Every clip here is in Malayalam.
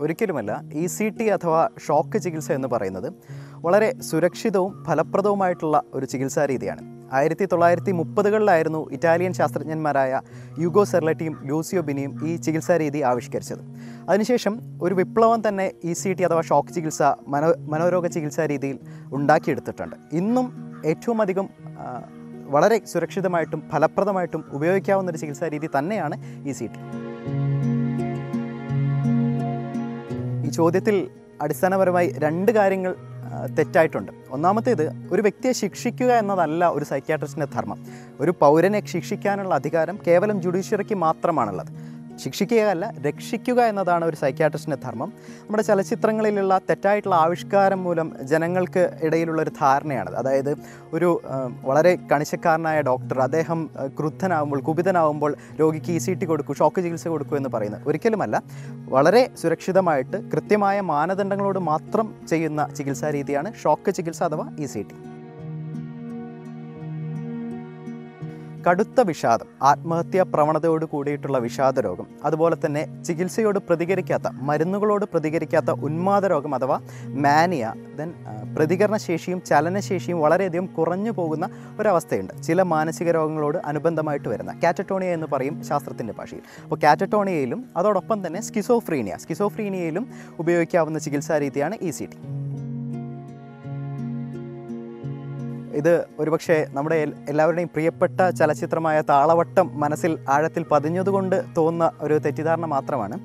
ഒരിക്കലുമല്ല ഇ സി ടി അഥവാ ഷോക്ക് ചികിത്സ എന്ന് പറയുന്നത് വളരെ സുരക്ഷിതവും ഫലപ്രദവുമായിട്ടുള്ള ഒരു ചികിത്സാ രീതിയാണ്. ആയിരത്തി തൊള്ളായിരത്തി മുപ്പതുകളിലായിരുന്നു ഇറ്റാലിയൻ ശാസ്ത്രജ്ഞന്മാരായ യുഗോ സെർലറ്റിയും ലൂസിയോ ബിനിയും ഈ ചികിത്സാ രീതി ആവിഷ്കരിച്ചത്. അതിനുശേഷം ഒരു വിപ്ലവം തന്നെ ഇ സി ടി അഥവാ ഷോക്ക് ചികിത്സ മനോ മനോരോഗ ചികിത്സാ രീതിയിൽ ഉണ്ടാക്കിയെടുത്തിട്ടുണ്ട്. ഇന്നും ഏറ്റവും അധികം വളരെ സുരക്ഷിതമായിട്ടും ഫലപ്രദമായിട്ടും ഉപയോഗിക്കാവുന്ന ഒരു ചികിത്സാ രീതി തന്നെയാണ് ഇ സി ടി. ഈ ചോദ്യത്തിൽ അടിസ്ഥാനപരമായി രണ്ട് കാര്യങ്ങൾ തെറ്റായിട്ടുണ്ട്. ഒന്നാമത്തേത് ഒരു വ്യക്തിയെ ശിക്ഷിക്കുക എന്നതല്ല ഒരു സൈക്യാട്രിസ്റ്റിന്റെ ധർമ്മം. ഒരു പൗരനെ ശിക്ഷിക്കാനുള്ള അധികാരം കേവലം ജുഡീഷ്യറിക്ക് മാത്രമാണുള്ളത്. ശിക്ഷിക്കുകയല്ല രക്ഷിക്കുക എന്നതാണ് ഒരു സൈക്യാട്രിസ്റ്റിന്റെ ധർമ്മം. നമ്മുടെ ചലച്ചിത്രങ്ങളിലുള്ള തെറ്റായിട്ടുള്ള ആവിഷ്കാരം മൂലം ജനങ്ങൾക്ക് ഇടയിലുള്ള ഒരു ധാരണയാണത്. അതായത് ഒരു വളരെ കണിശക്കാരനായ ഡോക്ടർ അദ്ദേഹം ക്രുദ്ധനാവുമ്പോൾ കുപിതനാവുമ്പോൾ രോഗിക്ക് ഇ സി ടി കൊടുക്കൂ ഷോക്ക് ചികിത്സ കൊടുക്കൂ എന്ന് പറയുന്നത്. ഒരിക്കലുമല്ല. വളരെ സുരക്ഷിതമായിട്ട് കൃത്യമായ മാനദണ്ഡങ്ങളോട് മാത്രം ചെയ്യുന്ന ചികിത്സാ രീതിയാണ് ഷോക്ക് ചികിത്സ അഥവാ ഇ സി ടി. കടുത്ത വിഷാദം ആത്മഹത്യാ പ്രവണതയോട് കൂടിയിട്ടുള്ള വിഷാദ രോഗം അതുപോലെ തന്നെ ചികിത്സയോട് പ്രതികരിക്കാത്ത മരുന്നുകളോട് പ്രതികരിക്കാത്ത ഉന്മാദ രോഗം അഥവാ മാനിയ ദെൻ പ്രതികരണശേഷിയും ചലനശേഷിയും വളരെയധികം കുറഞ്ഞു പോകുന്ന ഒരവസ്ഥയുണ്ട്. ചില മാനസിക രോഗങ്ങളോട് അനുബന്ധമായിട്ട് വരുന്ന കാറ്ററ്റോണിയ എന്ന് പറയും ശാസ്ത്രത്തിന്റെ ഭാഷയിൽ. അപ്പോൾ കാറ്ററ്റോണിയയിലും അതോടൊപ്പം തന്നെ സ്കിസോഫ്രീനിയ സ്കിസോഫ്രീനിയയിലും ഉപയോഗിക്കാവുന്ന ചികിത്സാ രീതിയാണ് ഇ സി ടി. ഇത് ഒരുപക്ഷെ നമ്മുടെ എല്ലാവരുടെയും പ്രിയപ്പെട്ട ചലച്ചിത്രമായ താളവട്ടം മനസ്സിൽ ആഴത്തിൽ പതിഞ്ഞതുകൊണ്ട് തോന്നുന്ന ഒരു തെറ്റിദ്ധാരണ മാത്രമാണ്.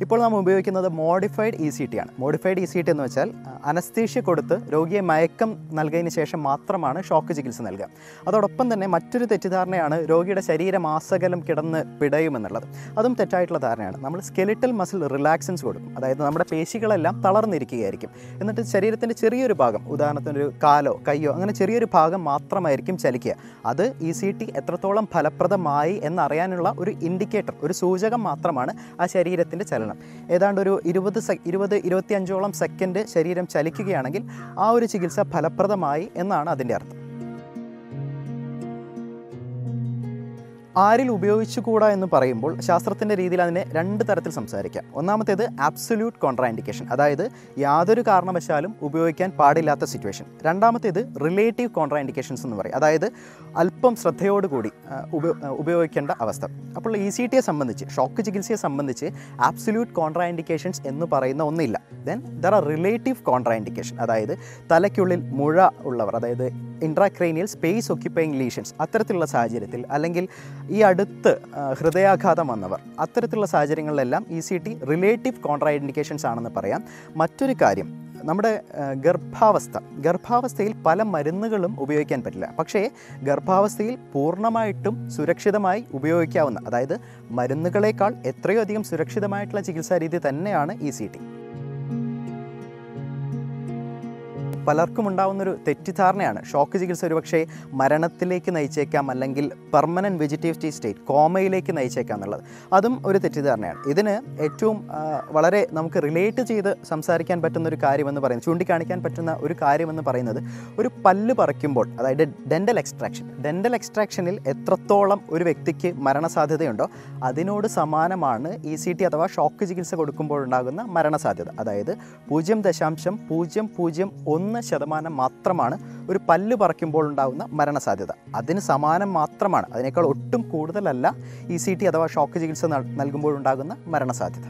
ഇപ്പോൾ നാം ഉപയോഗിക്കുന്നത് മോഡിഫൈഡ് ഇ സി ടി ആണ്. മോഡിഫൈഡ് ഇ സി ടി എന്ന് വെച്ചാൽ അനസ്തീഷ്യ കൊടുത്ത് രോഗിയെ മയക്കം നൽകിയതിന് ശേഷം മാത്രമാണ് ഷോക്ക് ചികിത്സ നൽകുക. അതോടൊപ്പം തന്നെ മറ്റൊരു തെറ്റിദ്ധാരണയാണ് രോഗിയുടെ ശരീരം ആസകലം കിടന്ന് പിടയുമെന്നുള്ളത്. അതും തെറ്റായിട്ടുള്ള ധാരണയാണ്. നമ്മൾ സ്കെലിറ്റൽ മസിൽ റിലാക്സൻസ് കൊടുക്കും. അതായത് നമ്മുടെ പേശികളെല്ലാം തളർന്നിരിക്കുകയായിരിക്കും. എന്നിട്ട് ശരീരത്തിന്റെ ചെറിയൊരു ഭാഗം ഉദാഹരണത്തിന് ഒരു കാലോ കയ്യോ അങ്ങനെ ചെറിയൊരു ഭാഗം മാത്രമായിരിക്കും ചലിക്കുക. അത് ഇ സി ടി എത്രത്തോളം ഫലപ്രദമായി എന്നറിയാനുള്ള ഒരു ഇൻഡിക്കേറ്റർ ഒരു സൂചകം മാത്രമാണ് ആ ശരീരത്തിന്റെ ചലനം. ഏതാണ്ട് ഒരു ഇരുപത് സെ ഇരുപത് ഇരുപത്തിയഞ്ചോളം സെക്കൻഡ് ശരീരം ചലിക്കുകയാണെങ്കിൽ ആ ഒരു ചികിത്സ ഫലപ്രദമായി എന്നാണ് അതിന്റെ അർത്ഥം. ആരിൽ ഉപയോഗിച്ചുകൂടാ എന്ന് പറയുമ്പോൾ ശാസ്ത്രത്തിന്റെ രീതിയിൽ അതിനെ രണ്ട് തരത്തിൽ സംസാരിക്കാം. ഒന്നാമത്തേത് ആബ്സല്യൂട്ട് കോൺട്രാൻഡിക്കേഷൻ അതായത് യാതൊരു കാരണവശാലും ഉപയോഗിക്കാൻ പാടില്ലാത്ത സിറ്റുവേഷൻ രണ്ടാമത്തേത് റിലേറ്റീവ് കോൺട്രാൻഡിക്കേഷൻസ് എന്ന് പറയും. അതായത് അല്പം ശ്രദ്ധയോടുകൂടി ഉപയോ ഉപ- ഉപയോഗിക്കേണ്ട അവസ്ഥ. അപ്പോൾ ഇ സി ടിയെ സംബന്ധിച്ച് ഷോക്ക് ചികിത്സയെ സംബന്ധിച്ച് ആബ്സല്യൂട്ട് കോൺട്രാൻഡിക്കേഷൻസ് എന്ന് പറയുന്ന ഒന്നില്ല. Then there are relative contraindication അതായത് തലയ്ക്കുള്ളിൽ മുഴ ഉള്ളവർ അതായത് ഇൻട്രാക്രൈനിയൽ സ്പേസ് ഒക്യുപ്പയിങ് ലീഷൻസ് അത്തരത്തിലുള്ള സാഹചര്യത്തിൽ അല്ലെങ്കിൽ ഈ അടുത്ത് ഹൃദയാഘാതം വന്നവർ. അത്തരത്തിലുള്ള സാഹചര്യങ്ങളിലെല്ലാം E C T relative contraindications ആണെന്ന് പറയാം. മറ്റൊരു കാര്യം നമ്മുടെ ഗർഭാവസ്ഥ. ഗർഭാവസ്ഥയിൽ പല മരുന്നുകളും ഉപയോഗിക്കാൻ പറ്റില്ല. പക്ഷേ ഗർഭാവസ്ഥയിൽ പൂർണമായിട്ടും സുരക്ഷിതമായി ഉപയോഗിക്കാവുന്ന അതായത് മരുന്നുകളേക്കാൾ എത്രയോ അധികം സുരക്ഷിതമായിട്ടുള്ള ചികിത്സാ രീതി തന്നെയാണ് ഇ സി ടി പലർക്കും ഉണ്ടാകുന്നൊരു തെറ്റിദ്ധാരണയാണ്. ഷോക്ക് ചികിത്സ ഒരുപക്ഷെ മരണത്തിലേക്ക് നയിച്ചേക്കാം അല്ലെങ്കിൽ പെർമനന്റ് വെജിറ്റേറ്റീവ് സ്റ്റേറ്റ് കോമയിലേക്ക് നയിച്ചേക്കാം എന്നുള്ളത്. അതും ഒരു തെറ്റിദ്ധാരണയാണ്. ഇതിന് ഏറ്റവും വളരെ നമുക്ക് റിലേറ്റ് ചെയ്ത് സംസാരിക്കാൻ പറ്റുന്ന ഒരു കാര്യമെന്ന് പറയുന്നത് ചൂണ്ടിക്കാണിക്കാൻ പറ്റുന്ന ഒരു കാര്യമെന്ന് പറയുന്നത് ഒരു പല്ല് പറിക്കുമ്പോൾ അതായത് ഡെന്റൽ എക്സ്ട്രാക്ഷൻ. ഡെന്റൽ എക്സ്ട്രാക്ഷനിൽ എത്രത്തോളം ഒരു വ്യക്തിക്ക് മരണസാധ്യതയുണ്ടോ അതിനോട് സമാനമാണ് ഇ സി ടി അഥവാ ഷോക്ക് ചികിത്സ കൊടുക്കുമ്പോഴുണ്ടാകുന്ന മരണസാധ്യത. അതായത് പൂജ്യം ദശാംശം പൂജ്യം പൂജ്യം ഒന്ന് ശതമാനം മാത്രമാണ് ഒരു പല്ല് പറിക്കുമ്പോൾ ഉണ്ടാകുന്ന മരണസാധ്യത. അതിന് സമാനം മാത്രമാണ് അതിനേക്കാൾ ഒട്ടും കൂടുതലല്ല ഇ സി ടി അഥവാ ഷോക്ക് ചികിത്സ നൽ- നൽകുമ്പോഴുണ്ടാകുന്ന മരണസാധ്യത.